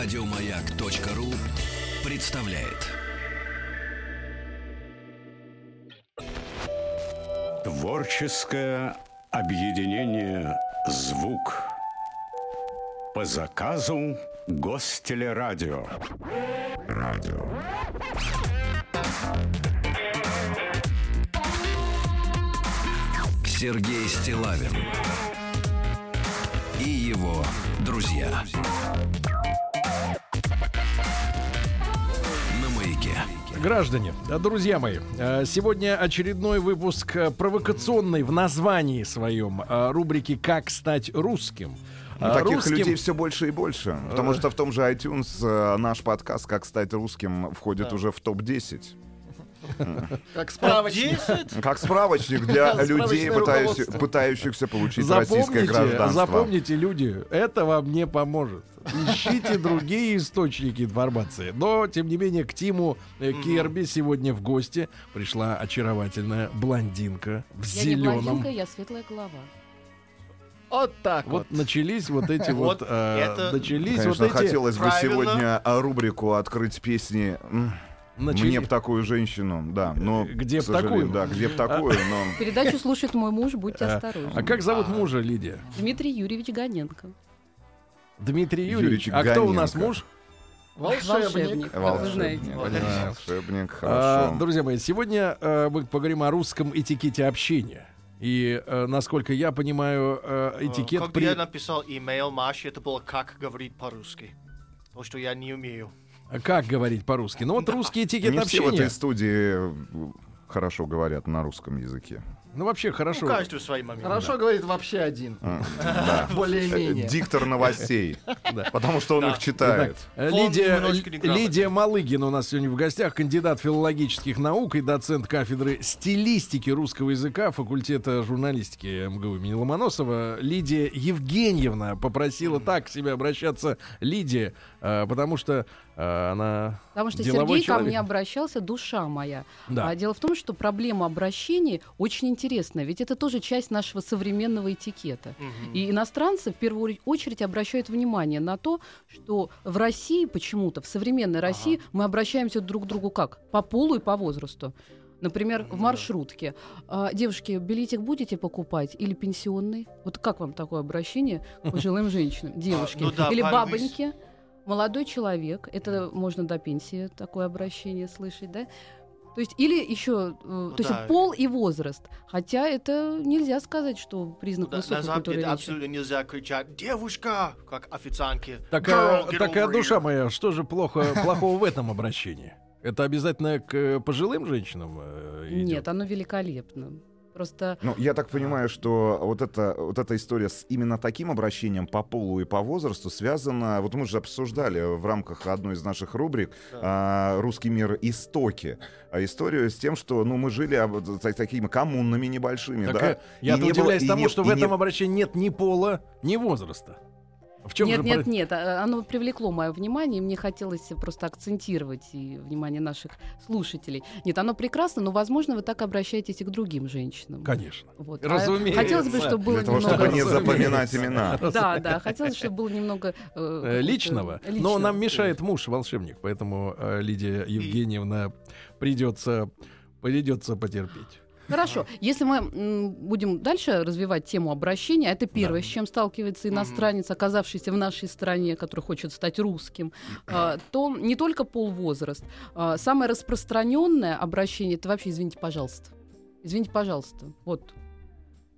Радиомаяк.ру представляет. Творческое объединение «Звук» по заказу Гостелерадио. Радио. Сергей Стилавин и его друзья. На Граждане, друзья мои, э, сегодня очередной выпуск э, провокационной в названии своем э, рубрики «Как стать русским». Ну, таких русским- людей все больше и больше. Потому что в том же iTunes наш подкаст «Как стать русским» входит уже в топ-10. Как справочник. Как справочник для людей, пытающихся получить российское гражданство. запомните, люди, это вам не поможет. Ищите другие источники информации. Но, тем не менее, к Тиму э, Керби сегодня в гости пришла очаровательная блондинка в Я не зеленом. блондинка, я светлая голова. Вот так Вот вот. начались вот эти вот, Вот э, это, начались Конечно, вот эти, хотелось бы Правильно. сегодня а, рубрику открыть песни начали- «Мне б такую женщину», да, но, Где к б сожалению, такую? Да, где б такую, но... Передачу слушает мой муж, будьте А, осторожны. А как зовут мужа, Лидия? Дмитрий Юрьевич Гоненко. Дмитрий Юрьевич. Юрьевич А кто у нас муж? Волшебник, Волшебник. как вы знаете. Волшебник, А, хорошо. друзья мои, сегодня э, мы поговорим о русском этикете общения. И, э, насколько я понимаю, э, этикет... Когда при- я написал имейл Маше, это было «Как говорить по-русски». Потому что я не умею. Как говорить по-русски? Ну вот русский этикет Не все в общения. этой студии э, хорошо говорят на русском языке. Ну вообще хорошо. каждого свои моменты. Хорошо говорит вообще один. Да. Более-менее. Диктор новостей. Потому что он их читает. Э, Лидия, Малыгина у нас сегодня в гостях, кандидат филологических наук и доцент кафедры стилистики русского языка факультета журналистики МГУ имени Ломоносова. Лидия Евгеньевна попросила так к себе обращаться Лидия, э, потому что э, она Потому что Сергей ко человек. мне обращался, душа моя. Да. А дело в том, что проблема обращений очень интересная, ведь это тоже часть нашего современного этикета. И иностранцы в первую очередь обращают внимание на то, что в России почему-то, в современной России, мы обращаемся друг к другу как? По полу и по возрасту. Например, в маршрутке. А, девушки, билетик будете покупать или пенсионный? Вот как вам такое обращение к пожилым женщинам? Девушки. ну да, или бабоньки? Молодой человек. Это можно до пенсии такое обращение слышать, да? То есть, или еще, э, то есть да. пол и возраст. Хотя это нельзя сказать, что признак Да, высокой на это речи. абсолютно нельзя кричать «Девушка!» как официантки. Такая, Girl, такая душа here. моя, что же плохо, плохого в этом обращении? Это обязательно к пожилым женщинам э, идет? Нет, оно великолепно. Просто Ну, я так понимаю, что вот эта, вот эта история с именно таким обращением по полу и по возрасту связана, вот мы же обсуждали в рамках одной из наших рубрик а, «Русский мир. Истоки», а историю с тем, что ну, мы жили об- та- такими коммунами небольшими, Так, да? э, я И не было- удивляюсь и тому, не- что и в не- этом обращении нет ни пола, ни возраста. В чем нет, же нет, про- нет, а, оно привлекло мое внимание, и мне хотелось просто акцентировать и внимание наших слушателей. Нет, оно прекрасно, но, возможно, вы так обращаетесь и к другим женщинам. Конечно. Вот. Разумеется. А хотелось бы, чтобы было Для того, немного... чтобы не запоминать имена. Да, да, хотелось, чтобы было немного... э, Э, какого-то личного. Но личного. нам мешает муж волшебник, поэтому э, Лидия Евгеньевна придется придется потерпеть. Хорошо. Если мы будем дальше развивать тему обращения, это первое, с чем сталкивается иностранец, оказавшийся в нашей стране, который хочет стать русским, а, то не только полвозраст. а, Самое распространенное обращение это вообще извините, пожалуйста. Извините, пожалуйста. Вот.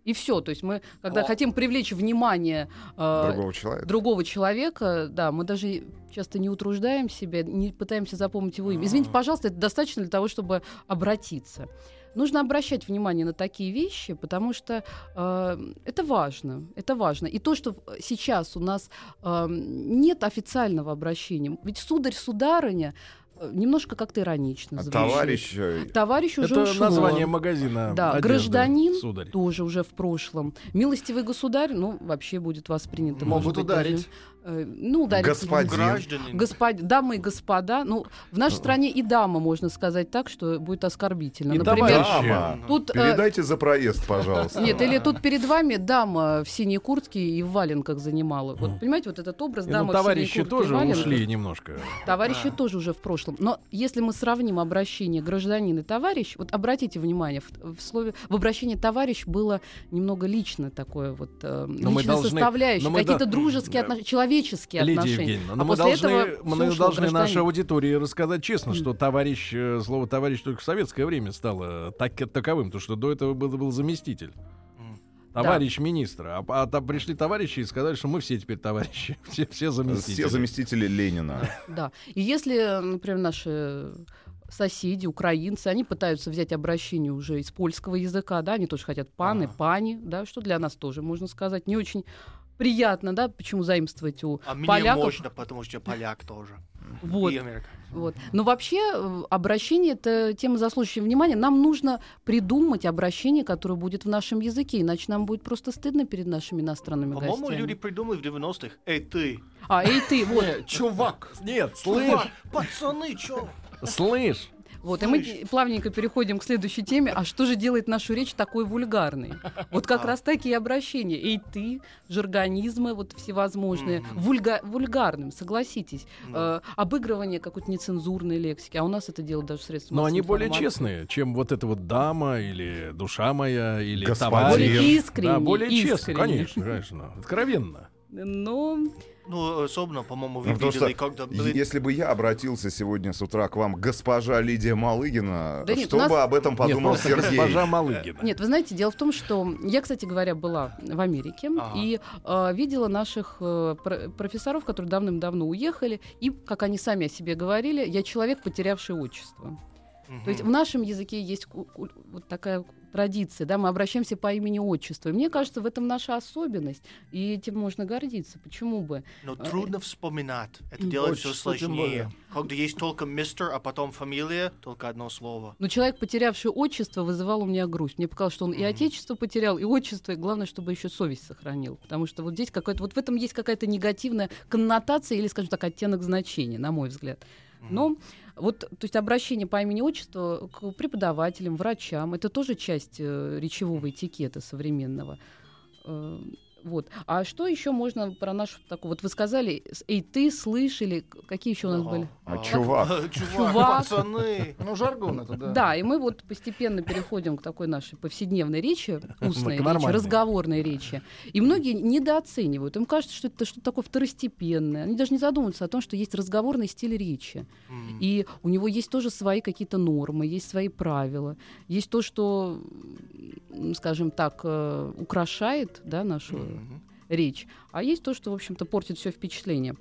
И все. То есть мы, когда О. хотим привлечь внимание а, Другого человека. другого человека, да, мы даже часто не утруждаем себя, не пытаемся запомнить его имя. Извините, пожалуйста, это достаточно для того, чтобы обратиться. Нужно обращать внимание на такие вещи, потому что э, это важно, это важно. И то, что сейчас у нас э, нет официального обращения, ведь сударь, сударыня э, немножко как-то иронично А звучит. Товарищ, э, Товарищ уже Это ушло. название магазина. Да, одежды, гражданин сударь. тоже уже в прошлом. Милостивый государь, ну, вообще будет воспринято. Могут может быть, даже- ударить. Э, ну, Дарья Господин. Господ... Дамы и господа, ну, в нашей стране и дама, можно сказать так, что будет оскорбительно. И Например. Дама, тут... э, передайте за проезд, пожалуйста. Нет, или тут перед вами дама в синей куртке и в валенках занимала. Вот понимаете, вот этот образ Не, дамы ну, в синей товарищи тоже ушли немножко. Товарищи тоже уже в прошлом. Но если мы сравним обращение гражданин и товарищ, вот обратите внимание, в, в слове в обращении товарищ было немного лично такое вот э, личная составляющая, какие-то да- дружеские да. отношения, человеческие Лидия отношения. Евгеньевна, А но мы после должны, этого мы должны гражданин. нашей аудитории рассказать честно, что товарищ, э, слово товарищ только в советское время стало так, таковым, потому что до этого был, был заместитель. Товарищ министра. А, а там пришли товарищи и сказали, что мы все теперь товарищи. Все, все заместители. Все заместители Ленина. Да. И если, например, наши соседи, украинцы, они пытаются взять обращение уже из польского языка, да, они тоже хотят паны, Ага. пани, да, что для нас тоже, можно сказать, не очень приятно, да, почему заимствовать у А мне поляков. можно, потому что я поляк тоже. Вот. И американец. Вот. Но вообще э, обращение это тема заслуживающая внимания. Нам нужно придумать обращение, которое будет в нашем языке, иначе нам будет просто стыдно перед нашими иностранными По-моему, гостями. люди придумали в 90-х. Эй, ты! А, эй ты, вот. Чувак. Нет, слышь, пацаны, чё? слышь. Вот, и мы плавненько переходим к следующей теме. А что же делает нашу речь такой вульгарной? Вот как А. раз такие обращения. Эй, ты, жаргонизмы вот всевозможные. Вульга- вульгарным, согласитесь. Э, обыгрывание какой-то нецензурной лексики. А у нас это дело даже средства Но они более информации. честные, чем вот эта вот дама или душа моя или Господин. товарищ. Более искренне. Да, более честно, искренне. конечно, конечно. Откровенно. Но Ну, особенно, по-моему, вы Ну, видели, что когда были... Если бы я обратился сегодня с утра к вам, госпожа Лидия Малыгина, Да нет, что нас- бы об этом Нет, подумал просто Сергей? госпожа Малыгина. Нет, вы знаете, дело в том, что я, кстати говоря, была в Америке Ага. и э, видела наших э, про- профессоров, которые давным-давно уехали, и, как они сами о себе говорили, я человек, потерявший отчество. Мгм. То есть в нашем языке есть вот такая традиция, да, мы обращаемся по имени-отчеству. И мне кажется, в этом наша особенность, и этим можно гордиться. Почему бы? Но трудно вспоминать. Это делает все сложнее. Когда есть только мистер, а потом фамилия, только одно слово. Но человек, потерявший отчество, вызывал у меня грусть. Мне показалось, что он и отечество потерял, и отчество, и главное, чтобы еще совесть сохранил. Потому что вот здесь какая-то, вот в этом есть какая-то негативная коннотация или, скажем так, оттенок значения, на мой взгляд. Но вот, то есть обращение по имени-отчеству к преподавателям, врачам, это тоже часть э, речевого этикета современного. Э, вот. А что еще можно про нашу такую? Вот вы сказали, эй, ты слышали, какие еще у нас были? А, чувак. Чувак, Чувак. пацаны. Ну, жаргон это, да. Да, и мы вот постепенно переходим к такой нашей повседневной речи, устной речи, разговорной речи. И многие недооценивают. Им кажется, что это что-то такое второстепенное. Они даже не задумываются о том, что есть разговорный стиль речи. И у него есть тоже свои какие-то нормы, есть свои правила. Есть то, что, скажем так, э, украшает да, нашу Мгм. речь, а есть то, что, в общем-то, портит все впечатление.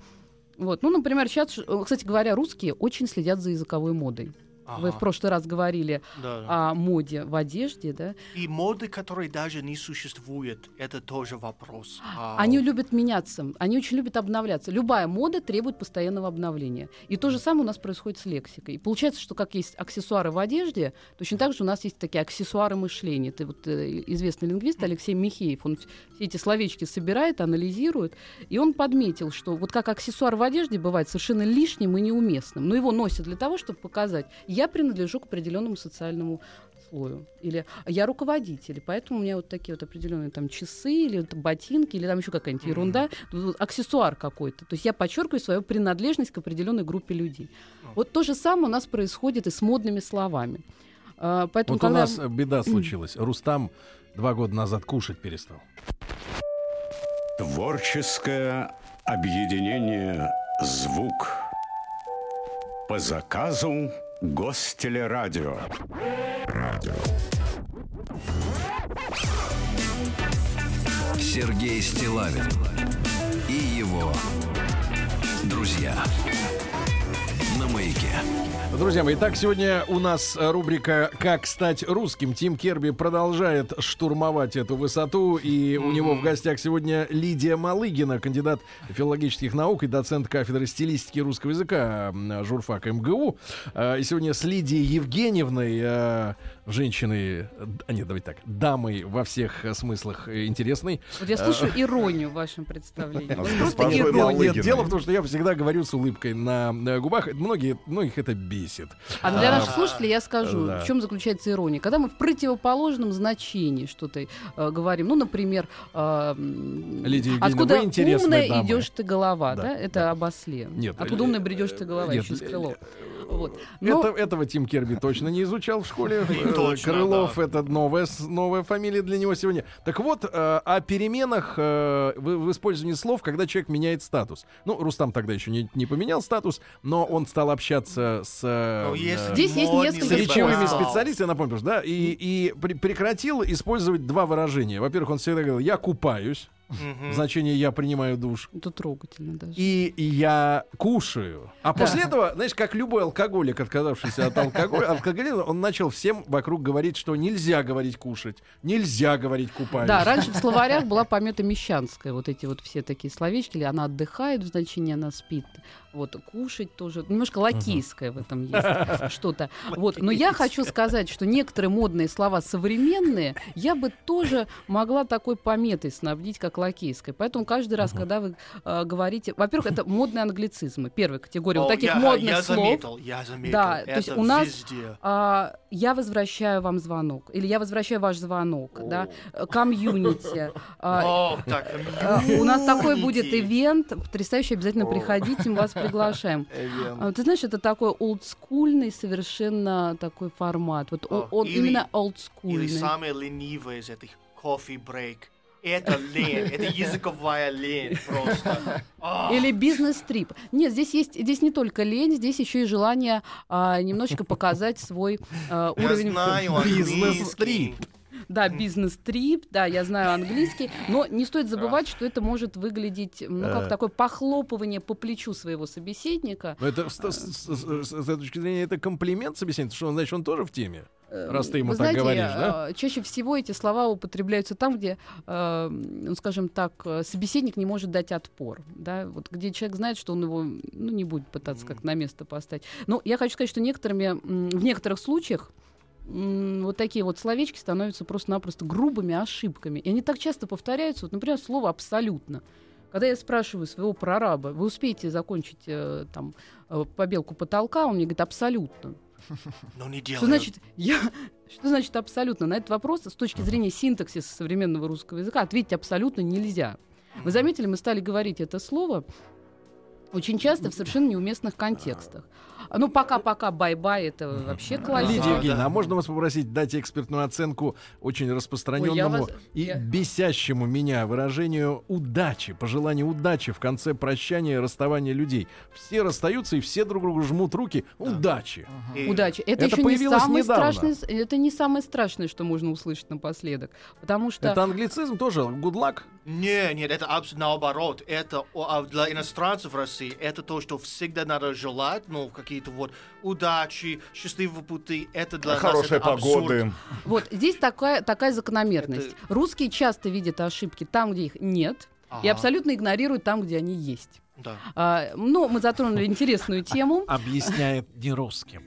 Вот. Ну, например, сейчас, э, кстати говоря, русские очень следят за языковой модой. Вы Ага. в прошлый раз говорили Да. о моде в одежде, да? И моды, которые даже не существуют, это тоже вопрос. А, Они любят меняться, они очень любят обновляться. Любая мода требует постоянного обновления. И то же самое у нас происходит с лексикой. И получается, что как есть аксессуары в одежде, точно так же у нас есть такие аксессуары мышления. Это вот э, известный лингвист Алексей Михеев, он все эти словечки собирает, анализирует, и он подметил, что вот как аксессуар в одежде бывает совершенно лишним и неуместным, но его носят для того, чтобы показать, я принадлежу к определенному социальному слою. Или я руководитель, и поэтому у меня вот такие вот определенные там часы, или вот ботинки, или там еще какая-нибудь ерунда, Вот аксессуар какой-то. То есть я подчеркиваю свою принадлежность к определенной группе людей. Вот то же самое у нас происходит и с модными словами. А, Поэтому, Вот у когда- нас э, беда случилась. Рустам два года назад кушать перестал. Творческое объединение «Звук» по заказу Гостелерадио. Радио. Сергей Стилавин и его друзья маяке. Друзья мои, итак, сегодня у нас рубрика «Как стать русским». Тим Керби продолжает штурмовать эту высоту, и у него в гостях сегодня Лидия Малыгина, кандидат филологических наук и доцент кафедры стилистики русского языка м, журфак МГУ. Э, И сегодня с Лидией Евгеньевной э, женщины, д- нет, давайте так, дамы во всех э, смыслах э, интересной. Вот я слышу иронию в вашем представлении. А просто Нет, дело в том, что я всегда говорю с улыбкой на, на губах. Многие, многих это бесит. А для наших слушателей я скажу, Да. в чем заключается ирония. Когда мы в противоположном значении что-то э, говорим, ну, например, э, откуда умная идешь ты голова, Да, да? Это об осле. Нет, Откуда э, умная бредешь ты голова, нет, еще из э, крылов. Вот. Но- Это, этого Тим Керби точно не изучал в школе. Точно, Крылов да. это новая, новая фамилия для него сегодня. Так вот, э, о переменах э, в, в использовании слов, когда человек меняет статус. Ну, Рустам тогда еще не, не поменял статус, но он стал общаться с, э, Ну, если э, Здесь есть несколько с речевыми специалистами, напомню, просто, да, и, и при- прекратил использовать два выражения. Во-первых, он всегда говорил «я купаюсь», Мгм. значение «я принимаю душ», Это трогательно даже. и я кушаю. А после этого, знаешь, как любой алкоголик, отказавшийся от алкоголя, алкоголизма, он начал всем вокруг говорить, что нельзя говорить кушать, нельзя говорить купаюсь. Да, раньше в словарях была помета мещанская, вот эти вот все такие словечки, или она отдыхает в значении она спит, вот кушать тоже, немножко лакейское в этом есть что-то. Вот, но я хочу сказать, что некоторые модные слова современные я бы тоже могла такой пометой снабдить, как лакейское. Поэтому каждый раз, когда вы э, говорите, во-первых, это модные англицизмы, первая категория, вот О, таких я- модных я слов. заметил, я заметил. Да, то есть Это у нас, везде. А, я возвращаю вам звонок. Или я возвращаю ваш звонок. Да? Э, Community. У нас такой будет event. Потрясающий. Обязательно приходите, мы вас приглашаем. Ты знаешь, это такой олдскульный совершенно такой формат. Вот он или- именно Или олдскульный. самые ленивые из этих кофе-брейк. Это лень, это языковая лень просто. Или бизнес-трип. Нет, здесь есть, здесь не только лень, здесь еще и желание а, немножечко показать свой а, Я уровень. знаю Бизнес-трип. Да, бизнес-трип, да, я знаю английский, но не стоит забывать, что это может выглядеть, ну, как Э. такое похлопывание по плечу своего собеседника. Но это с, с- с- с- этой точки зрения это комплимент собеседнику, что значит, он тоже в теме. Э, Раз ты ему вы так знаете, говоришь, да? э, Чаще всего эти слова употребляются там, где, ну, скажем так, собеседник не может дать отпор, да, вот где человек знает, что он его, ну, не будет пытаться как на место поставить. Но я хочу сказать, что некоторыми, в некоторых случаях вот такие вот словечки становятся просто-напросто грубыми ошибками. И они так часто повторяются. Вот, например, слово «абсолютно». Когда я спрашиваю своего прораба, вы успеете закончить э, там э, побелку потолка, он мне говорит «абсолютно». Но не делай. Что значит, я, что значит абсолютно? На этот вопрос с точки зрения синтаксиса современного русского языка ответить абсолютно нельзя. Вы заметили, мы стали говорить это слово очень часто в совершенно неуместных контекстах. Ну, пока-пока, bye-bye, это вообще классика. Лидия. Евгеньевна, а можно вас попросить дать экспертную оценку очень распространенному вас- и я- бесящему меня выражению удачи, пожеланию удачи в конце прощания и расставания людей. Все расстаются и все друг другу жмут руки. Удачи. И- Удачи. Это, Это еще не появилось самое недавно. страшное, это не самое страшное, что можно услышать напоследок. Потому что Это англицизм тоже. Good luck. Не, нет, это абсолютно наоборот. Это а для иностранцев в России это то, что всегда надо желать, ну, какие-то вот удачи, счастливого пути. Это для нас Хорошей это абсурд. погоды. вот здесь такая, такая закономерность. Русские часто видят ошибки там, где их нет, и Ага. абсолютно игнорируют там, где они есть. Да. А, но мы затронули интересную тему. Объясняет не русским.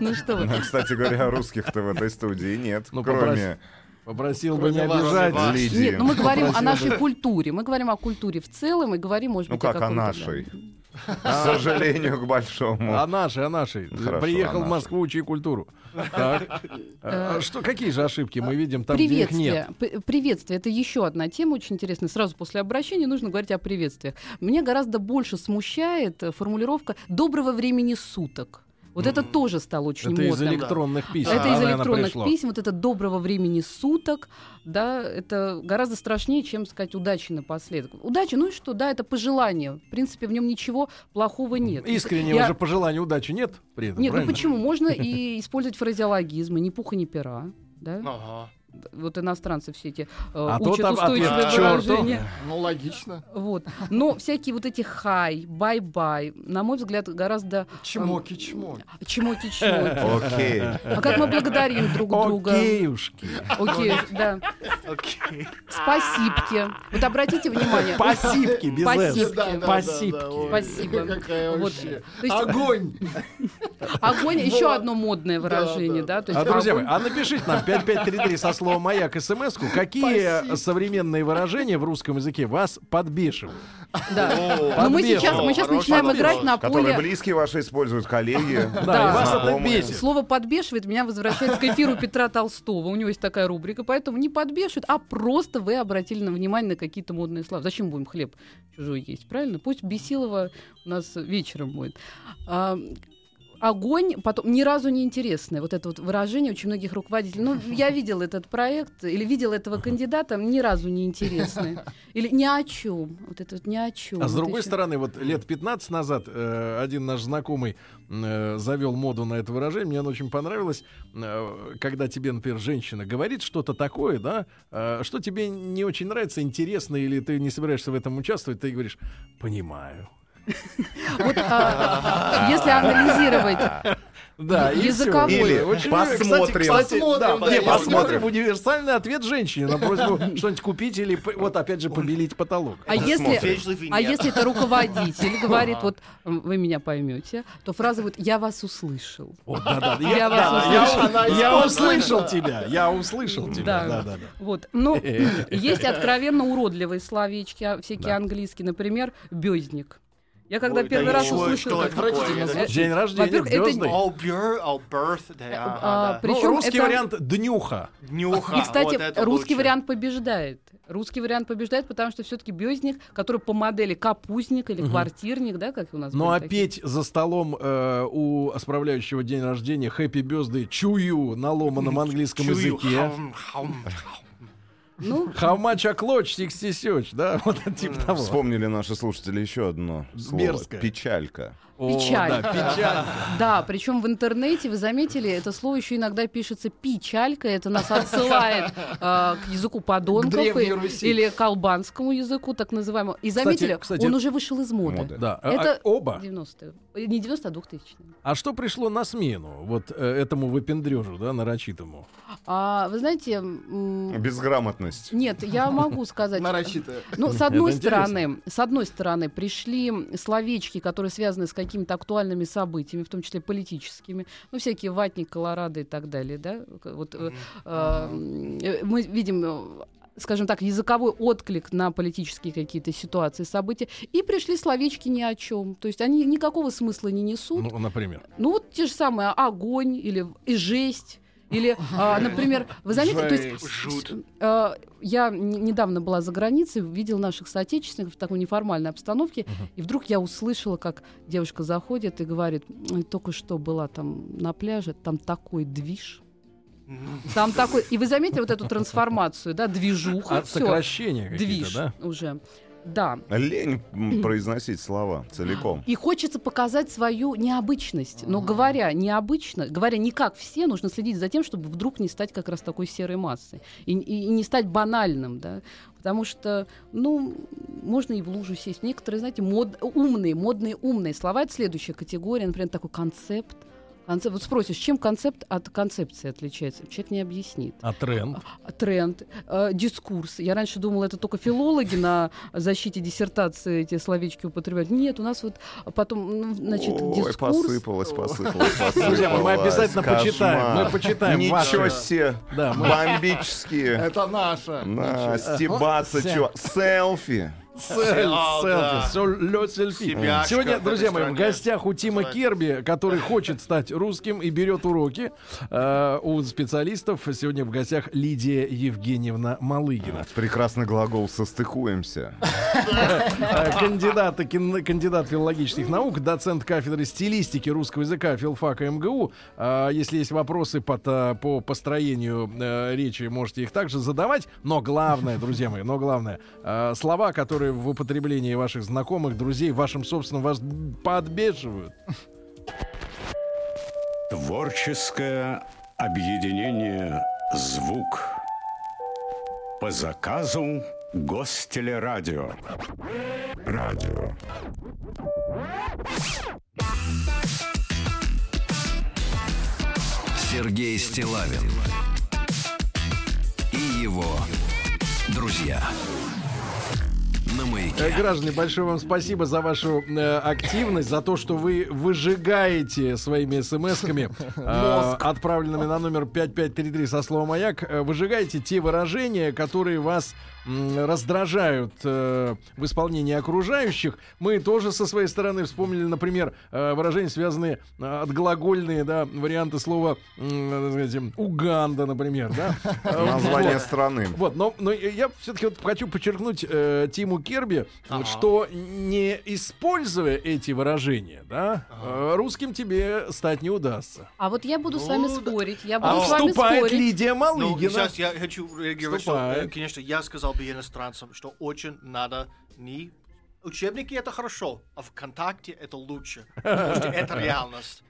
Ну что вы. Ну, Кстати говоря, русских-то в этой студии нет. Ну, Кроме Попросил бы не обижать. Нет, ну мы говорим о нашей культуре. Мы говорим о культуре в целом и говорим, может Ну быть, о как о нашей? К сожалению, к большому. А наши, а наши. Хорошо, Приехал а в. Москву учить культуру. Так. А Что, какие же ошибки мы видим там, где их Приветствие. нет? Приветствие. Это еще одна тема очень интересная. Сразу после обращения нужно говорить о приветствиях. Меня гораздо больше смущает э, формулировка «доброго времени суток». Вот это тоже стало очень Это из модным. электронных писем. Это из электронных пришло. писем, вот это доброго времени суток, да, это гораздо страшнее, чем сказать удачи напоследок. Удачи, ну и что, да, это пожелание. В принципе, в нем ничего плохого нет. Искреннего Я- же пожелания удачи нет при этом, Нет, ну правильно? почему? Можно и использовать фразеологизмы, ни пуха, ни пера. Да? Ага. Вот иностранцы все эти э, А учат устойчивые выражения. Ну, логично. Вот. Но всякие вот эти hi, bye-bye, на мой взгляд, гораздо Чмоки-чмоки. чмоки-чмоки. Окей. А как мы благодарим друг друга. Окейушки. Окей, да. Окей. Спасибки. Вот обратите внимание. Спасибки, без Спасибки. да, ой, Спасибо. Вот. есть Огонь! огонь еще одно модное выражение, да? То есть А, друзья мои, а напишите нам 5533 со словом «Маяк» смс. Какие Спасибо. современные выражения в русском языке вас подбешивают? Да. Но мы подбешивает. сейчас, мы сейчас начинаем играть на Которые поле. близкие ваши используют, коллеги. Да, и вас это бесит. Слово подбешивает меня возвращает к эфиру Петра Толстого. У него есть такая рубрика, поэтому не подбешивает, а просто вы обратили на внимание на какие-то модные слова. Зачем будем хлеб чужой есть, правильно? Пусть Бесилова у нас вечером будет. А, огонь, потом ни разу не интересное. Вот это вот выражение очень многих руководителей. Ну, я видел этот проект или видел этого кандидата, ни разу не интересное. Или ни о чем. Вот это вот ни о чем. А с другой ещё. стороны, вот лет 15 назад э, один наш знакомый э, завел моду на это выражение. Мне оно очень понравилось. Э, когда тебе, например, женщина говорит что-то такое, да, э, что тебе не очень нравится, интересно, или ты не собираешься в этом участвовать, ты говоришь, понимаю. Вот, а, если анализировать Да. Языковой. Или Очень, посмотрим. Кстати, Посмотрим, да, да, не, посмотрим универсальный ответ женщине на просьбу что-нибудь купить или, вот опять же, побелить потолок. А если, а если это руководитель говорит, вот вы меня поймете, то фраза будет «я вас услышал». Вот, да, да, Я я, вас да, я- услышал тебя, я услышал тебя, Да. да, да, да. Вот. Ну, есть откровенно уродливые словечки, а, всякие Да. английские, например, «бездник». Я когда Ой, первый да раз услышала... Отвратительно такое? День рождения, Во-первых, это birthday, а, да. при- Ну, Причем русский это- вариант днюха. Нюха, И, кстати, вот русский лучше. вариант побеждает. Русский вариант побеждает, потому что все-таки бездник, который по модели капустник или квартирник, да, как у нас Ну а такие. петь за столом э, у справляющего день рождения Happy Birthday чую на ломаном английском языке. Ну, How much a clutch, сексисёч, да, вот типа того. Вспомнили наши слушатели еще одно слово. Мерзкое. Печалька. О, Печаль. да, печаль. Да, причем в интернете, вы заметили, это слово еще иногда пишется печалька, это нас отсылает э, к языку подонков Древней и- или к албанскому языку, так называемому. И заметили, кстати, он уже вышел из моды. моды. Да, а- Это а оба. 90-е. Э, Не 90 а 2000 А что пришло на смену вот э, этому выпендрежу, да, нарочитому? А, вы знаете, Безграмотность. нет, я могу сказать. Нарочитая. Ну, с одной стороны, с одной стороны, пришли словечки, которые связаны с какими-то актуальными событиями, в том числе политическими, ну, всякие ватник, колорадо и так далее, да. Вот, э, э, мы видим э, скажем так, языковой отклик на политические какие-то ситуации, события, и пришли словечки ни о чем. То есть они никакого смысла не несут. Ну, например. Ну вот те же самые огонь или и жесть. Или, а, например, вы заметили, то есть э, я недавно была за границей, видел наших соотечественников в такой неформальной обстановке, и вдруг я услышала, как девушка заходит и говорит, «Ой, только что была там на пляже, там такой движ. Там такой... И вы заметили вот эту трансформацию, да, движуха, сокращения какие-то, движ да? уже. Да. Лень произносить слова целиком. И хочется показать свою необычность. Но говоря необычно, говоря не как все, нужно следить за тем, чтобы вдруг не стать как раз такой серой массой. И, и- и не стать банальным, да. Потому что, ну, можно и в лужу сесть. Некоторые, знаете, мод, умные, модные, умные слова. Это следующая категория. Например, такой концепт. Концепт. Вот спросишь, чем концепт от концепции отличается? Человек не объяснит. А тренд? А, тренд, э, дискурс. Я раньше думала, это только филологи на защите диссертации эти словечки употребляют. Нет, у нас вот потом, ну, значит, Ой, дискурс. посыпалось, посыпалось, Друзья мои, мы посыпалось. обязательно почитаем, Кошмар. мы почитаем Ничего ваши. себе. Да, мы- Бомбические. Это наша. На, стебаться, Ся- чё. Селфи. О, селфи, да. селфи. Сегодня, друзья мои, в гостях у Тима Керби, который хочет стать русским и берет уроки э, у специалистов. Сегодня в гостях Лидия Евгеньевна Малыгина. Прекрасный глагол «состыкуемся». Э, Кандидат, кандидат филологических наук, доцент кафедры стилистики русского языка филфака МГУ. А, Если есть вопросы по, построению э, речи, можете их также задавать. Но главное, друзья мои, но главное, э, слова, которые в употреблении ваших знакомых, друзей, вашим собственным вас подбешивают. Творческое объединение «Звук» По заказу Гостелерадио. Радио. Сергей Стилавин и его друзья. На Э, маяке. Граждане, большое вам спасибо за вашу э, активность, за то, что вы выжигаете своими смс-ками, э, отправленными на номер 5533 со словом «Маяк», э, выжигаете те выражения, которые вас раздражают э, в исполнении окружающих. Мы тоже со своей стороны вспомнили, например, э, выражения, связанные э, отглагольные, да, варианты слова, так сказать, Уганда, например, да. Э, Название страны. Вот, но, но я все-таки вот хочу подчеркнуть э, Тиму Керби, вот что не используя эти выражения, да, э, русским тебе стать не удастся. А вот я буду с вами Ну, да. спорить. Я буду А с вами вступает спорить. Лидия Ну, Малыгина. сейчас я хочу реагировать, что, э, конечно, я сказал бы иностранцам, что очень надо не... Учебники это хорошо, а ВКонтакте это лучше, потому что это реальность.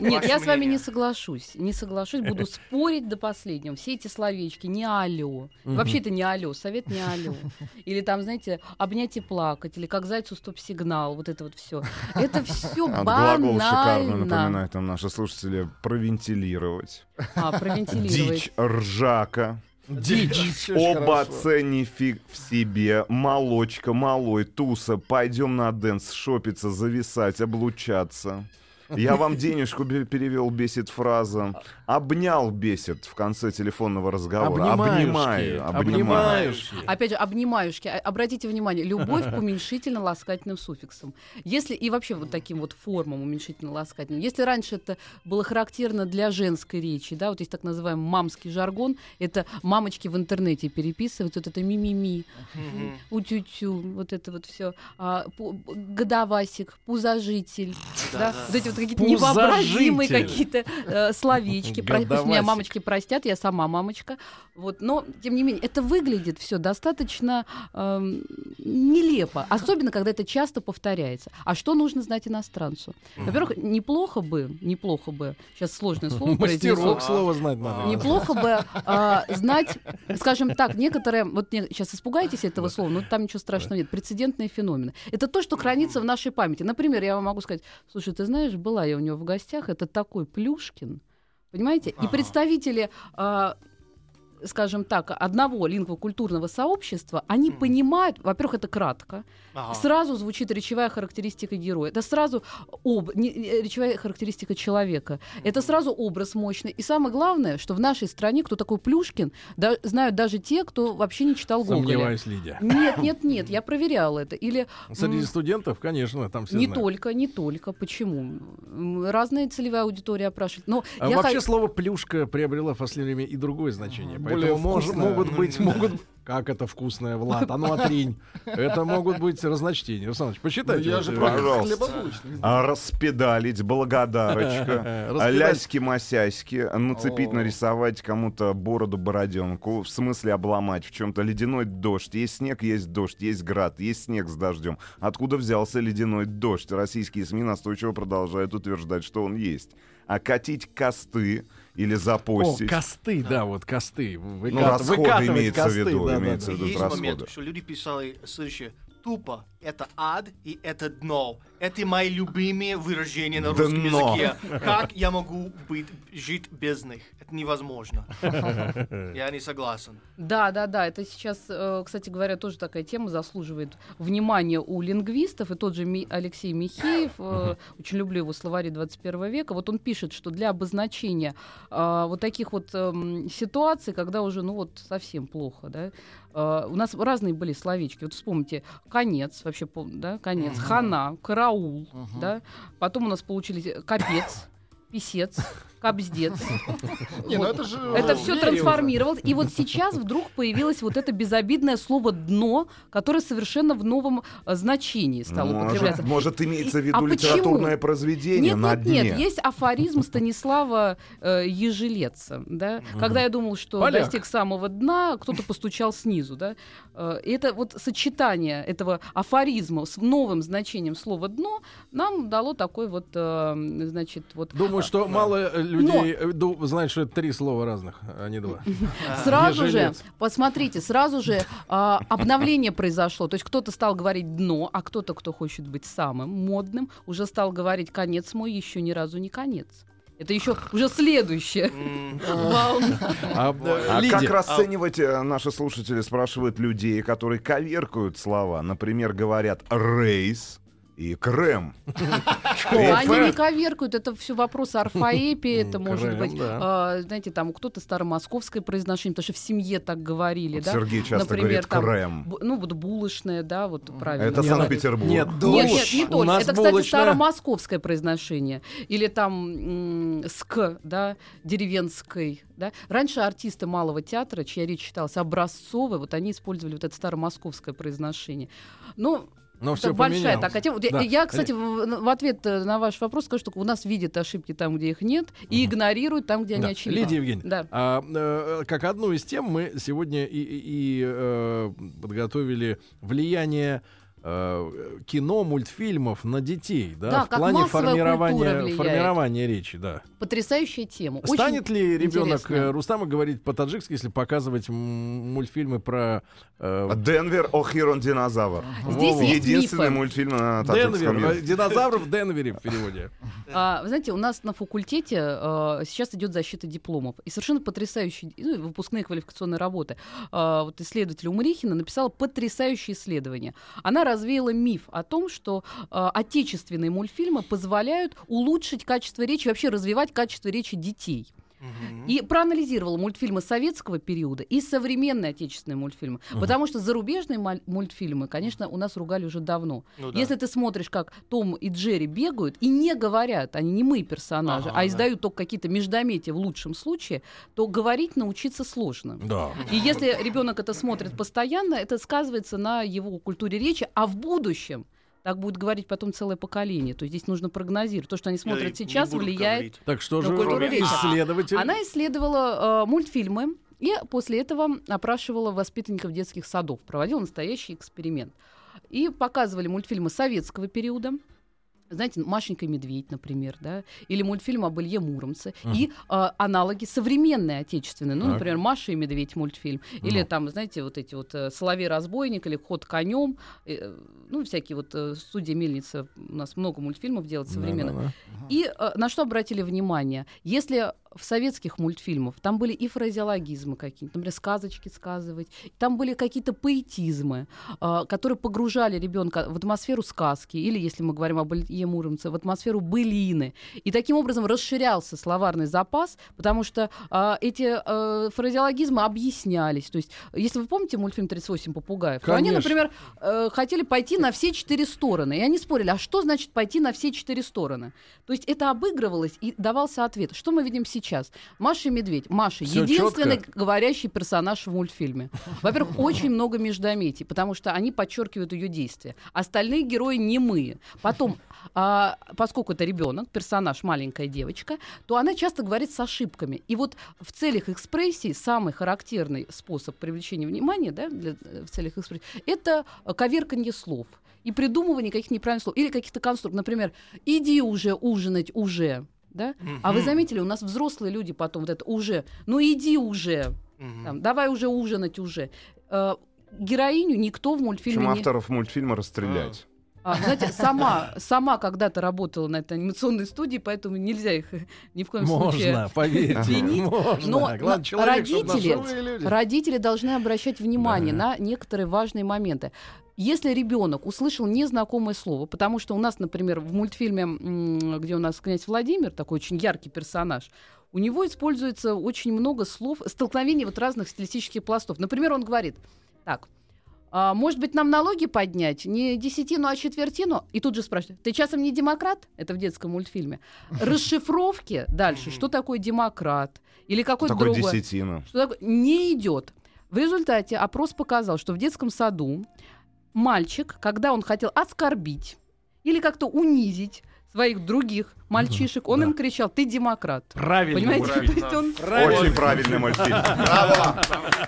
Нет, я с вами не соглашусь. Не соглашусь, буду спорить до последнего. Все эти словечки, не алло. Вообще это не алло, совет не алло. Или там, знаете, обнять и плакать, или как зайцу стоп-сигнал, вот это вот все. Это все А глагол шикарно банально. напоминает нам наши слушатели провентилировать. А, провентилировать. Дичь, ржака. Дичь. Офигеть себе. Молочка, малой, туса. Пойдем на dance, шопиться, зависать, облучаться. Я вам денежку перевел, бесит фраза. Обнял, бесит в конце телефонного разговора. Обнимаю, обнимаю. обнимаюшки. Опять же, обнимаюшки. А- Обратите внимание, любовь к уменьшительно-ласкательным суффиксам. Если и вообще вот таким вот формам уменьшительно-ласкательным. Если раньше это было характерно для женской речи, да, вот есть так называемый мамский жаргон, это мамочки в интернете переписывают, вот это ми-ми-ми, утю-тю, вот это вот все, годовасик, пузожитель, да, вот эти вот какие-то невообразимые какие-то э, словечки. Про- Пусть меня мамочки простят, я сама мамочка. Вот, но, тем не менее, это выглядит все достаточно эм, нелепо. Особенно, когда это часто повторяется. А что нужно знать иностранцу? Во-первых, неплохо бы, неплохо бы, сейчас сложное слово Мастерок слово знать надо. Неплохо бы а, знать, скажем так, некоторые, вот не- сейчас испугаетесь этого слова, но там ничего страшного нет, прецедентные феномены. Это то, что хранится в нашей памяти. Например, я вам могу сказать, слушай, ты знаешь, была я у него в гостях, это такой Плюшкин, понимаете? И представители а, скажем так, одного лингвокультурного сообщества, они понимают, во-первых, это кратко, Ага. сразу звучит речевая характеристика героя, это сразу об... не- не- речевая характеристика человека, это сразу образ мощный. И самое главное, что в нашей стране, кто такой Плюшкин, да- знают даже те, кто вообще не читал Гоголя. Сомневаюсь, Лидия. Нет, нет, нет, я проверяла это. Или Среди м, студентов, конечно, там все не знают. только, не только. Почему? Разная целевая аудитория опрашивает. Но А я вообще х- слово плюшка приобрело в последнее время и другое значение. Более мож- могут быть, могут. Как это вкусное, Влад? А ну отринь. Это могут быть разночтения. Руслан Ильич, Ну, я же про Пожалуйста. А распедалить, благодарочка. Ляськи-масяськи, нацепить, нарисовать кому-то бороду-бороденку, в смысле обломать в чем-то. Ледяной дождь. Есть снег, есть дождь, есть град, есть снег с дождем. Откуда взялся ледяной дождь? Российские СМИ настойчиво продолжают утверждать, что он есть. А катить косты или О, запостить. косты, да, вот косты. ну, Выкат- расходы выкатывать имеется в виду. да, да, имеется да. в виду Есть расходы. момент, что люди писали следующее. Тупо — это ад и это дно. Это мои любимые выражения на русском Дно. языке. Как я могу быть, жить без них? Это невозможно. Я не согласен. Да, да, да. Это сейчас, э, кстати говоря, тоже такая тема заслуживает внимания у лингвистов. И тот же Ми- Алексей Михеев, э, очень люблю его словари 21 века. Вот он пишет, что для обозначения э, вот таких вот эм, ситуаций, когда уже, ну вот, совсем плохо, да, у нас разные были словечки. Вот вспомните, конец, вообще, пом- да, конец, хана, караул, да. Потом у нас получились э, капец, писец, капздец. Не, ну это же... Это в все трансформировалось. И вот сейчас вдруг появилось вот это безобидное слово дно, которое совершенно в новом э, значении стало употребляться. может, имеется в виду а почему? литературное произведение Нет, на нет, дне. нет, есть афоризм Станислава э, Ежелеца, да, когда я думал, что достиг самого дна, кто-то постучал снизу, да, Э, и это вот сочетание этого афоризма с новым значением слова дно нам дало такой вот, значит, вот Думаю, что мало людей э, ду- знают, что это три слова разных, а не два. Сразу же, посмотрите, сразу же а, обновление произошло. То есть кто-то стал говорить дно, а кто-то, кто хочет быть самым модным, уже стал говорить конец мой, еще ни разу не конец. Это еще уже следующее. волна. А, э, А Лидия, как расценивать, э, наши слушатели спрашивают людей, которые коверкают слова? Например, говорят «рейс» и «крем». Они не коверкают, это все вопросы орфоэпии, это может быть, а, знаете, там кто-то старомосковское произношение, потому что в семье так говорили, да? Сергей часто говорит «крем». ну, вот булочное, да, вот правильно. Это Санкт-Петербург. Нет, Нет, нет, не нас Это, кстати, старомосковское произношение. Или там ск, да, деревенской. Да. Раньше артисты малого театра, чья речь читалась образцовой, вот они использовали вот это старомосковское произношение. Ну, Но это все большая такая тема. Да. Я, кстати, в, в ответ э, на ваш вопрос скажу, что у нас видят ошибки там, где их нет, и игнорируют там, где Да. они очевидны. Лидия Евгеньевна, Да. а, э, как одну из тем мы сегодня и, и- и, э, подготовили влияние э, кино, мультфильмов на детей, да, Да, в как плане формирования, формирования речи, да. Потрясающая тема. Очень Станет ли ребенок интересно. э, Рустама говорить по-таджикски, если показывать мультфильмы про э, Денвер О'Хирон динозавр. Здесь есть Единственный мифы. мультфильм на таджикском Денвер, динозавр в Денвере в переводе. А, вы знаете, у нас на факультете э, сейчас идет защита дипломов. И совершенно потрясающие ну, выпускные квалификационные работы. А, вот исследователь Умрихина написала потрясающее исследование. Она развеяла миф о том, что э, отечественные мультфильмы позволяют улучшить качество речи, вообще развивать качество речи детей. И проанализировала мультфильмы советского периода и современные отечественные мультфильмы. Потому что зарубежные мультфильмы, конечно, у нас ругали уже давно. Ну да. Если ты смотришь, как Том и Джерри бегают и не говорят, они не мы персонажи, Ага, а да. издают только какие-то междометия в лучшем случае, то говорить научиться сложно. Да. И если ребенок это смотрит постоянно, это сказывается на его культуре речи, а в будущем так будет говорить потом целое поколение. То есть здесь нужно прогнозировать. То, что они смотрят не сейчас, влияет говорить. Так что же культура речи. исследователь? она исследовала э, мультфильмы и после этого опрашивала воспитанников детских садов, проводила настоящий эксперимент. И показывали мультфильмы советского периода. Знаете, Машенька и медведь, например, да, или мультфильм об Илье Муромце, и э, аналоги современные отечественные, ну, Так. например, Маша и медведь мультфильм, или Ну. там, знаете, вот эти вот э, Соловей разбойник или Ход конем, э, ну, всякие вот э, студия Мельница, у нас много мультфильмов делает современных. Да-да-да. И э, на что обратили внимание? Если в советских мультфильмах там были и фразеологизмы какие-то, например, сказочки сказывать, там были какие-то поэтизмы, э, которые погружали ребенка в атмосферу сказки, или, если мы говорим об Илье Муромце, в атмосферу былины. И таким образом расширялся словарный запас, потому что э, эти э, фразеологизмы объяснялись. То есть, если вы помните мультфильм «38 попугаев», то они, Конечно. например, э, хотели пойти на все четыре стороны. И они спорили, а что значит пойти на все четыре стороны? То есть это обыгрывалось и давался ответ. Что мы видим сейчас? Маша и Медведь. Маша Всё единственный чётко. говорящий персонаж в мультфильме. Во-первых, очень много междометий, потому что они подчеркивают ее действия. Остальные герои немые. Потом, а, поскольку это ребенок, персонаж маленькая девочка, то она часто говорит с ошибками. И вот в целях экспрессии самый характерный способ привлечения внимания да, для- э, в целях экспрессии это коверканье слов и придумывание каких-то неправильных слов или каких-то конструктов. Например, иди уже ужинать уже. Да? А вы заметили, у нас взрослые люди потом вот это уже, ну иди уже, Мгм. там, давай уже ужинать уже. Э, героиню никто в мультфильме Причем не... авторов мультфильма расстрелять. А, знаете, сама, сама когда-то работала на этой анимационной студии, поэтому нельзя их ни в коем случае... Можно, поверьте. винить. Можно. Но Главное, человек, родители, родители должны обращать внимание Да. на некоторые важные моменты. Если ребенок услышал незнакомое слово, потому что у нас, например, в мультфильме, где у нас князь Владимир, такой очень яркий персонаж, у него используется очень много слов, столкновений вот разных стилистических пластов. Например, он говорит, так, а, может быть, нам налоги поднять не десятину, а четвертину? И тут же спрашивают, ты часом не демократ? Это в детском мультфильме. Расшифровки дальше, что такое демократ? Или какой-то Такой другой десятина. что такое, не идет. В результате опрос показал, что в детском саду мальчик, когда он хотел оскорбить или как-то унизить своих других мальчишек, он да. им кричал: "Ты демократ". Правильно. Понимаете? правильно. То есть он- Очень правильный мультфильм. Браво!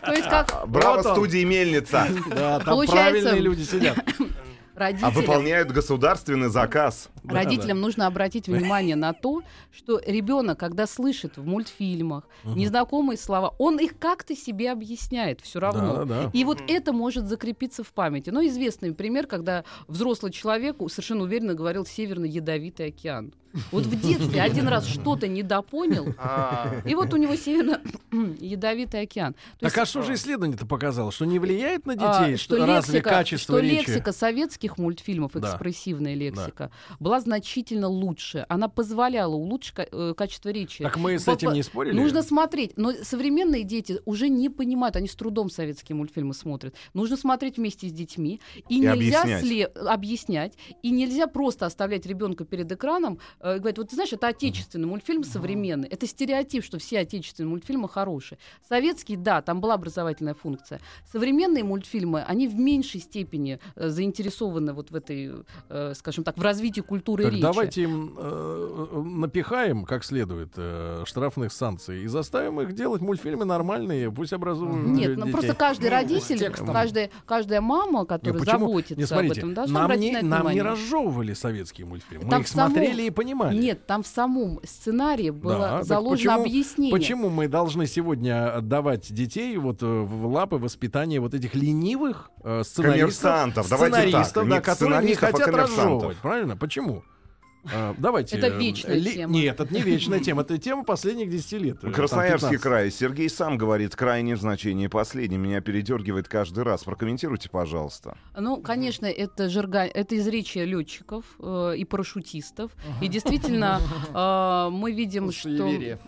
то есть как Браво студии Мельница. Да, там Получается- правильные люди сидят. А родителям, выполняют государственный заказ. родителям нужно обратить внимание на то, что ребенок, когда слышит в мультфильмах незнакомые слова, он их как-то себе объясняет все равно. Да, да. И вот это может закрепиться в памяти. Ну, известный пример, когда взрослый человек совершенно уверенно говорил «Северный ядовитый океан». Вот в детстве один раз что-то недопонял, А, и вот у него северно ядовитый океан. То Так а что же исследование-то показало? Что не влияет на а, детей? что разве лексика, качество что речи? лексика советских мультфильмов, Да. экспрессивная лексика, была значительно лучше. Она позволяла улучшить э, качество речи. Так мы с По- этим не спорили? Нужно смотреть. Но современные дети уже не понимают, они с трудом советские мультфильмы смотрят. Нужно смотреть вместе с детьми. И, И нельзя объяснять. сле- объяснять. И нельзя просто оставлять ребенка перед экраном э, и говорить, вот ты знаешь, это отечественный мультфильм современный. Это стереотип, что все отечественные мультфильмы хорошие. Советские, да, там была образовательная функция. Современные мультфильмы, они в меньшей степени э, заинтересованы вот в этой, э, скажем так, в развитии культуры Так речи. давайте им э, э, напихаем как следует э, штрафных санкций и заставим их делать мультфильмы нормальные, пусть образуют Нет, ну просто каждый родитель, текстом. каждая, каждая мама, Не, которая почему? заботится Не, смотрите, об этом, должна нам, обратить не, на это нам не внимание. разжевывали советские мультфильмы. Мы Там их в самом- смотрели и понимали. Нет, там в самом сценарии было Да, заложено почему- объяснение. Почему мы должны сегодня отдавать детей вот э, в лапы воспитания вот этих ленивых э, сценаристов, Коммерсантов, давайте так, сценаристов, не да, которые не сценаристов, а хотят разжевывать, правильно? Почему? А, давайте. Это э, вечная тема. Нет, это не вечная тема, это тема последних 10 лет. э, там, Красноярский 15. край. Сергей сам говорит, крайнее значение последний. Меня передергивает каждый раз. Прокомментируйте, пожалуйста. Ну, конечно, это жарга... это изречие летчиков э, и парашютистов. И действительно, э, мы видим, что...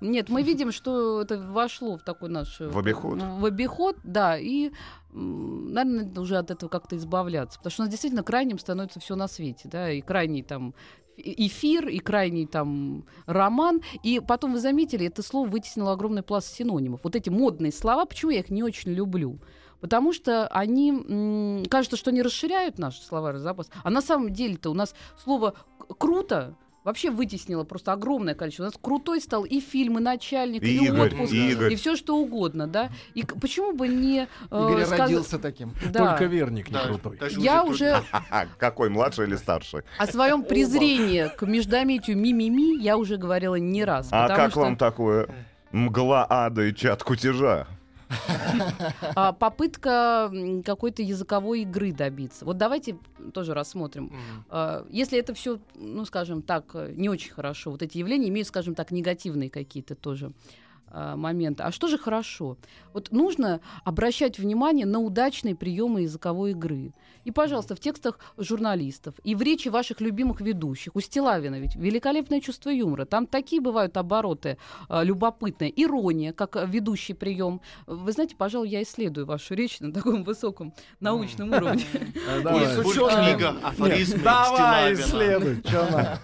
Нет, мы видим, что это вошло в такой наш... э, В обиход? В обиход, да, и, наверное, надо уже от этого как-то избавляться. Потому что у нас действительно крайним становится все на свете, да, и крайний там эфир, и крайний там роман. И потом вы заметили, это слово вытеснило огромный пласт синонимов. Вот эти модные слова, почему я их не очень люблю? Потому что они, м, кажется, что они расширяют наш словарный запас. А на самом деле-то у нас слово «к- «круто» вообще вытеснило просто огромное количество. У нас крутой стал и фильм, и начальник, и, Игорь, отпуск, Игорь. и все что угодно, да. И почему бы не... э, Игорь сказ- родился таким. Да. Только верник не Да, крутой. Я уже какой, младший или старший? о своем презрении к междометию ми-ми-ми я уже говорила не раз. А как вам такое? Мгла ада и чат кутежа. А, попытка какой-то языковой игры добиться. Вот давайте тоже рассмотрим. А, Если это все, ну, скажем так, э, не очень хорошо, вот эти явления имеют, скажем так, негативные какие-то тоже а, моменты. А что же хорошо? Вот нужно обращать внимание на удачные приемы языковой игры. И, пожалуйста, в текстах журналистов и в речи ваших любимых ведущих. У Стилавина ведь великолепное чувство юмора. Там такие бывают обороты а, любопытные. Ирония, как а, ведущий прием. Вы знаете, пожалуй, я исследую вашу речь на таком высоком научном уровне. Э, ученым. книга афоризмы Давай, исследуй, что надо.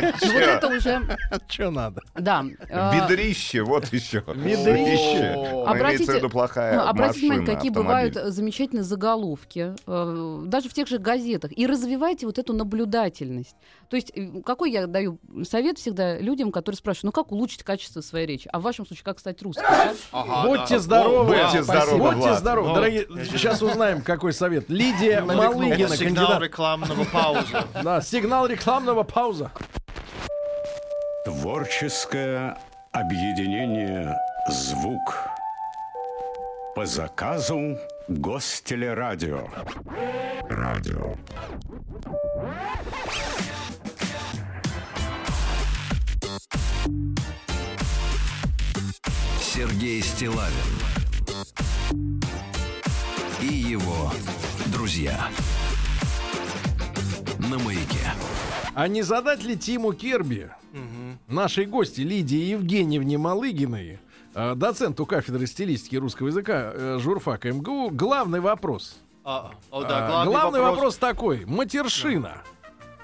Ну, Вот это уже, Что надо? да. а, Ведрище, вот еще. Ведрище. А Обратите- плохая Ну, обратите внимание, какие бывают э, замечательные заголовки, э, даже в тех же газетах. И развивайте вот эту наблюдательность. То есть, э, какой я даю совет всегда людям, которые спрашивают, ну как улучшить качество своей речи? А в вашем случае, как стать русским? да? Ага, Будьте да. здоровы. О, Будьте здоровы, Будьте Влад. здоровы. Ну, Дорогие, сейчас узнаем, какой совет. Лидия Малыгина, Это сигнал кандидат. рекламного паузы. Да, сигнал рекламного пауза. Творческое объединение «Звук». По заказу Гостелерадио. Радио. Сергей Стилавин и его друзья на маяке. А не задать ли Тиму Керби, нашей гости Лидии Евгеньевне Малыгиной, э, доценту кафедры стилистики русского языка э, журфак МГУ, главный вопрос? А, о, А, да, главный вопрос такой. Матершина.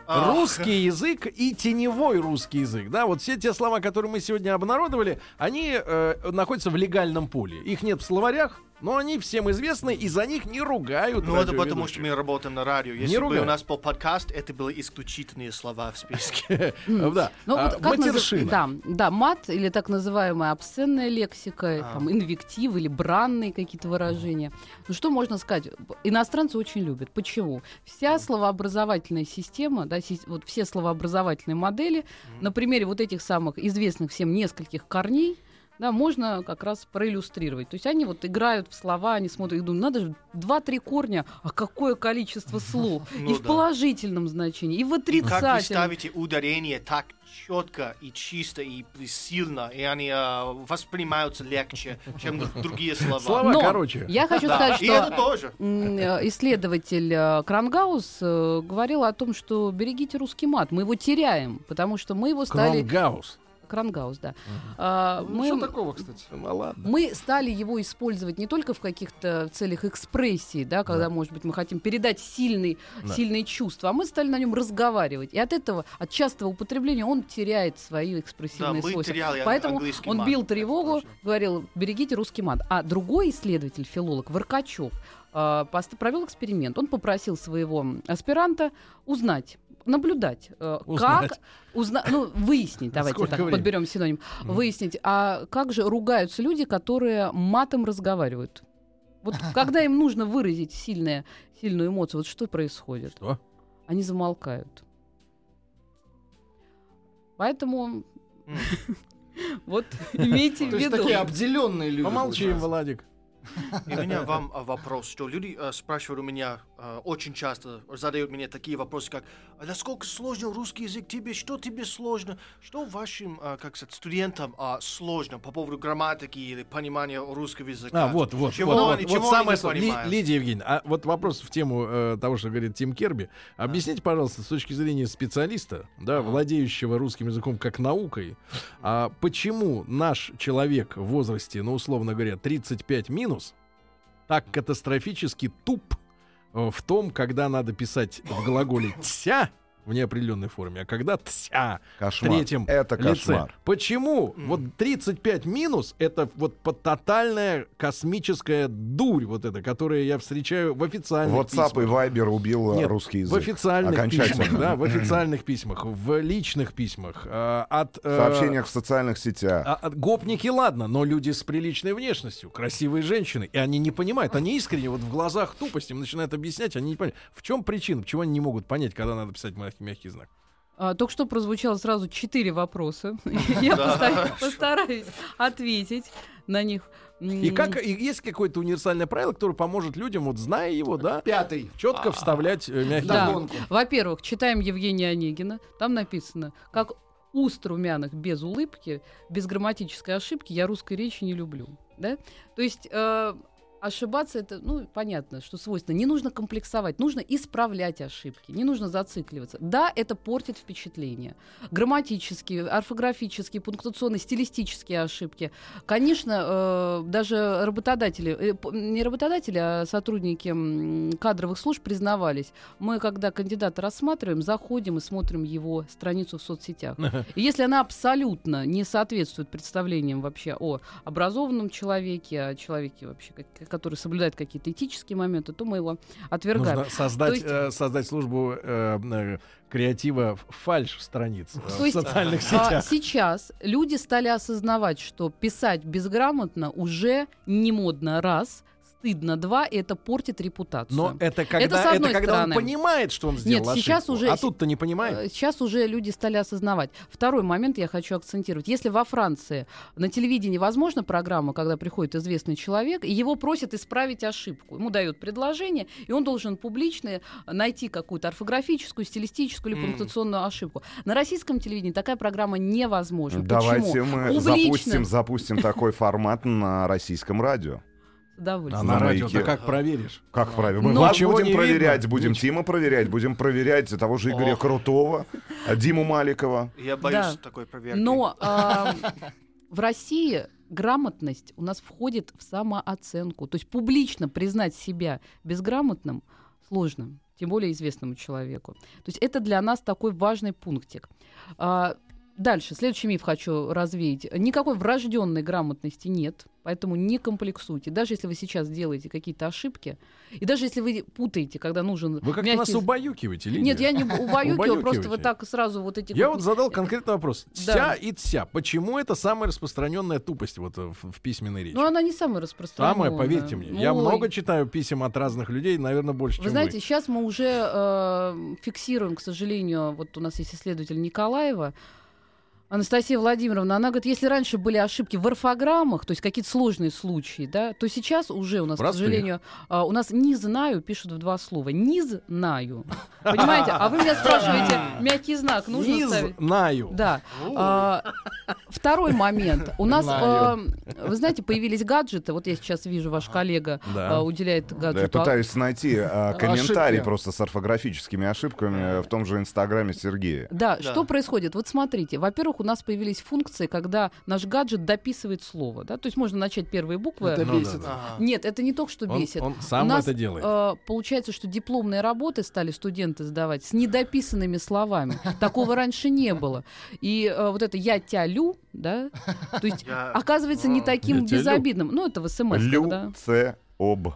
А, Русский язык и теневой русский язык. Да, вот все те слова, которые мы сегодня обнародовали, они э, находятся в легальном поле. Их нет в словарях, но они всем известны, и за них не ругают. Ну, это потому, что мы работаем на радио. Не Если бы ругают. у нас был подкаст, это были исключительные слова в списке. Да. Ну, А, вот как назыв- матершина. Да, да, мат или так называемая обсценная лексика, А. там, инвектив или бранные какие-то выражения. Ну, что можно сказать? Иностранцы очень любят. Почему? Вся словообразовательная система, да, вот все словообразовательные модели, на примере вот этих самых известных всем нескольких корней, да, можно как раз проиллюстрировать. То есть они вот играют в слова, они смотрят и думают, надо же два-три корня, а какое количество слов. Ну и в да. положительном значении, и в И как вы отрицательном. ставите ударение так четко и чисто и сильно, и они э, воспринимаются легче, чем другие слова. Слова, Но короче. я хочу Да, сказать, и что это тоже. э, исследователь э, Крангаус э, говорил о том, что берегите русский мат, мы его теряем, потому что мы его стали... Кронгаус. Крангаус, да. А, Ну, мы, Что такого, кстати? Ну ладно. мы стали его использовать не только в каких-то целях экспрессии, да, когда, может быть, мы хотим передать сильный, Да. сильные чувства, а мы стали на нем разговаривать. И от этого, от частого употребления, он теряет свои Да, экспрессивные мы свойства. теряли Поэтому он мат, бил тревогу, говорил, берегите русский мат. А другой исследователь, филолог Варкачев, а, провел эксперимент. Он попросил своего аспиранта узнать, наблюдать, э, Узнать. как узна- ну, выяснить, давайте Сколько так времени? подберем синоним, Мгм. выяснить, а как же ругаются люди, которые матом разговаривают. Вот когда им нужно выразить сильное, сильную эмоцию, вот что происходит? Что? Они замолкают. Поэтому вот имейте в То есть виду. такие обделенные люди. Помолчим. Владик. И у меня вам а, вопрос, что люди а, спрашивают у меня а, очень часто, задают мне такие вопросы, как «А насколько сложно русский язык тебе, что тебе сложно, что вашим, как сказать, студентам сложно по поводу грамматики или понимания русского языка. А, вот, вот, Чего вот, они- вот, вот самое сложное. Лидия Евгеньевна, а вот вопрос в тему э, того, что говорит Тим Керби. Объясните, пожалуйста, с точки зрения специалиста, да, владеющего русским языком как наукой, а почему наш человек в возрасте, ну, условно говоря, 35 минус, так катастрофически туп э, в том, когда надо писать в глаголе «тся» в неопределенной форме, а когда «тся» Кошмар. третьем Это лице. кошмар. Почему? Мгм. Вот 35 минус это вот тотальная космическая дурь, вот эта, которую я встречаю в официальных WhatsApp и письмах. Viber убил э, Нет, русский В язык. официальных Окончательно. письмах, да, в официальных письмах, в личных письмах, э, от В э, сообщениях в социальных сетях. а, от- гопники, ладно, но люди с приличной внешностью, красивые женщины, и они не понимают, они искренне вот в глазах тупость им начинают объяснять, они не понимают, в чем причина, почему они не могут понять, когда надо писать мягкий, мягкий знак. А, только что прозвучало сразу четыре вопроса. Я постараюсь ответить на них. И как и есть какое-то универсальное правило, которое поможет людям, вот зная его, да, Пятый. четко вставлять э, мягкий Да. Во-первых, читаем Евгения Онегина. Там написано, как уст румяных без улыбки, без грамматической ошибки я русской речи не люблю. Да? То есть э, ошибаться это, ну, понятно, что свойственно. Не нужно комплексовать, нужно исправлять ошибки, не нужно зацикливаться. Да, это портит впечатление. Грамматические, орфографические, пунктуационные, стилистические ошибки. Конечно, э, даже работодатели, э, не работодатели, а сотрудники кадровых служб признавались. Мы, когда кандидата рассматриваем, заходим и смотрим его страницу в соцсетях. И если она абсолютно не соответствует представлениям вообще о образованном человеке, о человеке вообще, как- который соблюдает какие-то этические моменты, то мы его отвергаем. Нужно создать, То есть- э, создать службу э, креатива фальш страниц э, То в есть, социальных А сетях. сейчас люди стали осознавать, что писать безграмотно уже не модно раз, стыдно два, и это портит репутацию. Но это когда, с одной когда стороны. он понимает, что он сделал Нет, сейчас ошибку. уже- А тут-то не понимает. Э, Сейчас уже люди стали осознавать. Второй момент я хочу акцентировать. Если во Франции на телевидении возможна программа, когда приходит известный человек, и его просят исправить ошибку. Ему дают предложение, и он должен публично найти какую-то орфографическую, стилистическую или М. пунктуационную ошибку. На российском телевидении такая программа невозможна. Давайте Почему? мы Публично. запустим, запустим такой формат на российском радио. С удовольствием. А на на радио как проверишь? Как правильно? Мы Но- вас Ничего будем проверять, видно. будем Ничего. Тима проверять, будем проверять того же Игоря Ох. Крутого, а, Диму Маликова. Я боюсь Да. такой проверки. Но в России грамотность у нас входит в самооценку. То есть публично признать себя безграмотным сложно, тем более известному человеку. То есть это для нас такой важный пунктик. А, Дальше, следующий миф хочу развеять. Никакой врожденной грамотности нет. Поэтому не комплексуйте. Даже если вы сейчас делаете какие-то ошибки, и даже если вы путаете, когда нужен Вы как-то мягкий... нас убаюкиваете, Лидия. Нет, я не убаюкиваю, просто вот так сразу вот этих... Я вот- задал конкретный вопрос. Тся и тся. Почему это самая распространенная тупость вот э, в, письменной речи? Ну, она не самая распространенная. Самая, поверьте мне. Я много читаю писем от разных людей, наверное, больше, Вы чем знаете, сейчас мы уже э, фиксируем, к сожалению, вот у нас есть исследователь Николаева, Анастасия Владимировна, она говорит, если раньше были ошибки в орфограммах, то есть какие-то сложные случаи, да, то сейчас уже у нас, Простых. к сожалению, а, у нас «не знаю» пишут в два слова. «Не знаю». Понимаете? А вы меня спрашиваете, мягкий знак нужно Не ставить? знаю. Да. А, второй момент. У нас, а, вы знаете, появились гаджеты. Вот я сейчас вижу, ваш коллега Да. а, уделяет Да, я гаджету. пытаюсь найти а, комментарий Ошибки. просто с орфографическими ошибками в том же инстаграме Сергея. Да, Да. что происходит? Вот смотрите, во-первых, у нас появились функции, когда наш гаджет дописывает слово, да, то есть можно начать первые буквы. Это Ну, бесит. да, да. Нет, это не только что Он- бесит. он сам у нас, это делает. э, получается, что дипломные работы стали студенты сдавать с недописанными словами. Такого раньше не было. И э, вот это я тя лю, да, то есть Я- оказывается не таким Я тя лю. безобидным. Ну, это в СМС, Лю, да. це, об.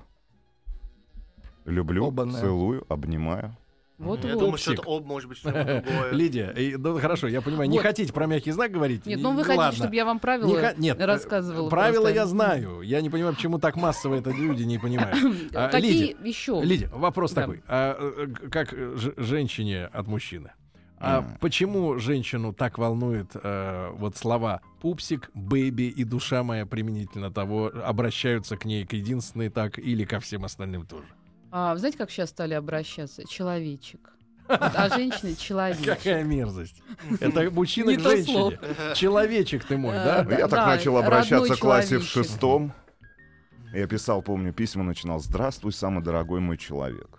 Люблю, целую, обнимаю. Вот Я думаю, что это об, может быть, что-то другое. Лидия, и, ну, хорошо, я понимаю, не Вот. хотите про мягкий знак говорить? Нет, ну вы хотите, ладно. чтобы я вам правила Не Нет, э, рассказывала. Правила просто. я знаю. Я не понимаю, почему так массово это люди не понимают. А, Какие Лидия, еще? Лидия, вопрос Да. такой. А, э, э, как э, ж- женщине от мужчины? А Мгм. почему женщину так волнует э, вот слова пупсик, бэби и душа моя применительно того, обращаются к ней к единственной так или ко всем остальным тоже? А, вы знаете, как сейчас стали обращаться? Человечек. А женщины человечек. Какая мерзость. Это мужчина к женщине. Человечек ты мой, да? Я так начал обращаться в классе в шестом. Я писал, помню, письма начинал. Здравствуй, самый дорогой мой человек.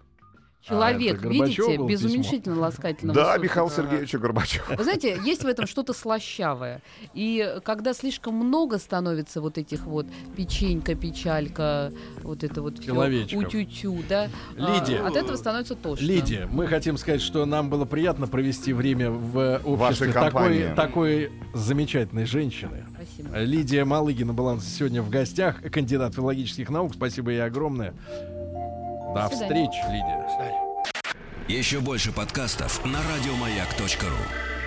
Человек, это Горбачёву видите, без письмо? уменьшительно ласкательного Да, слога. Михаил Сергеевич Горбачев. Вы знаете, есть в этом что-то слащавое. И когда слишком много становится вот этих вот печенька, печалька, вот это вот Человечков. утю-тю, да, а, Лидия. от этого становится тошно. Лидия, мы хотим сказать, что нам было приятно провести время в обществе Вашей такой, такой замечательной женщины. Спасибо. Лидия Малыгина была сегодня в гостях, кандидат филологических наук. Спасибо ей огромное. До До свидания. встречи, Лидия. Еще больше подкастов на радиомаяк.ру.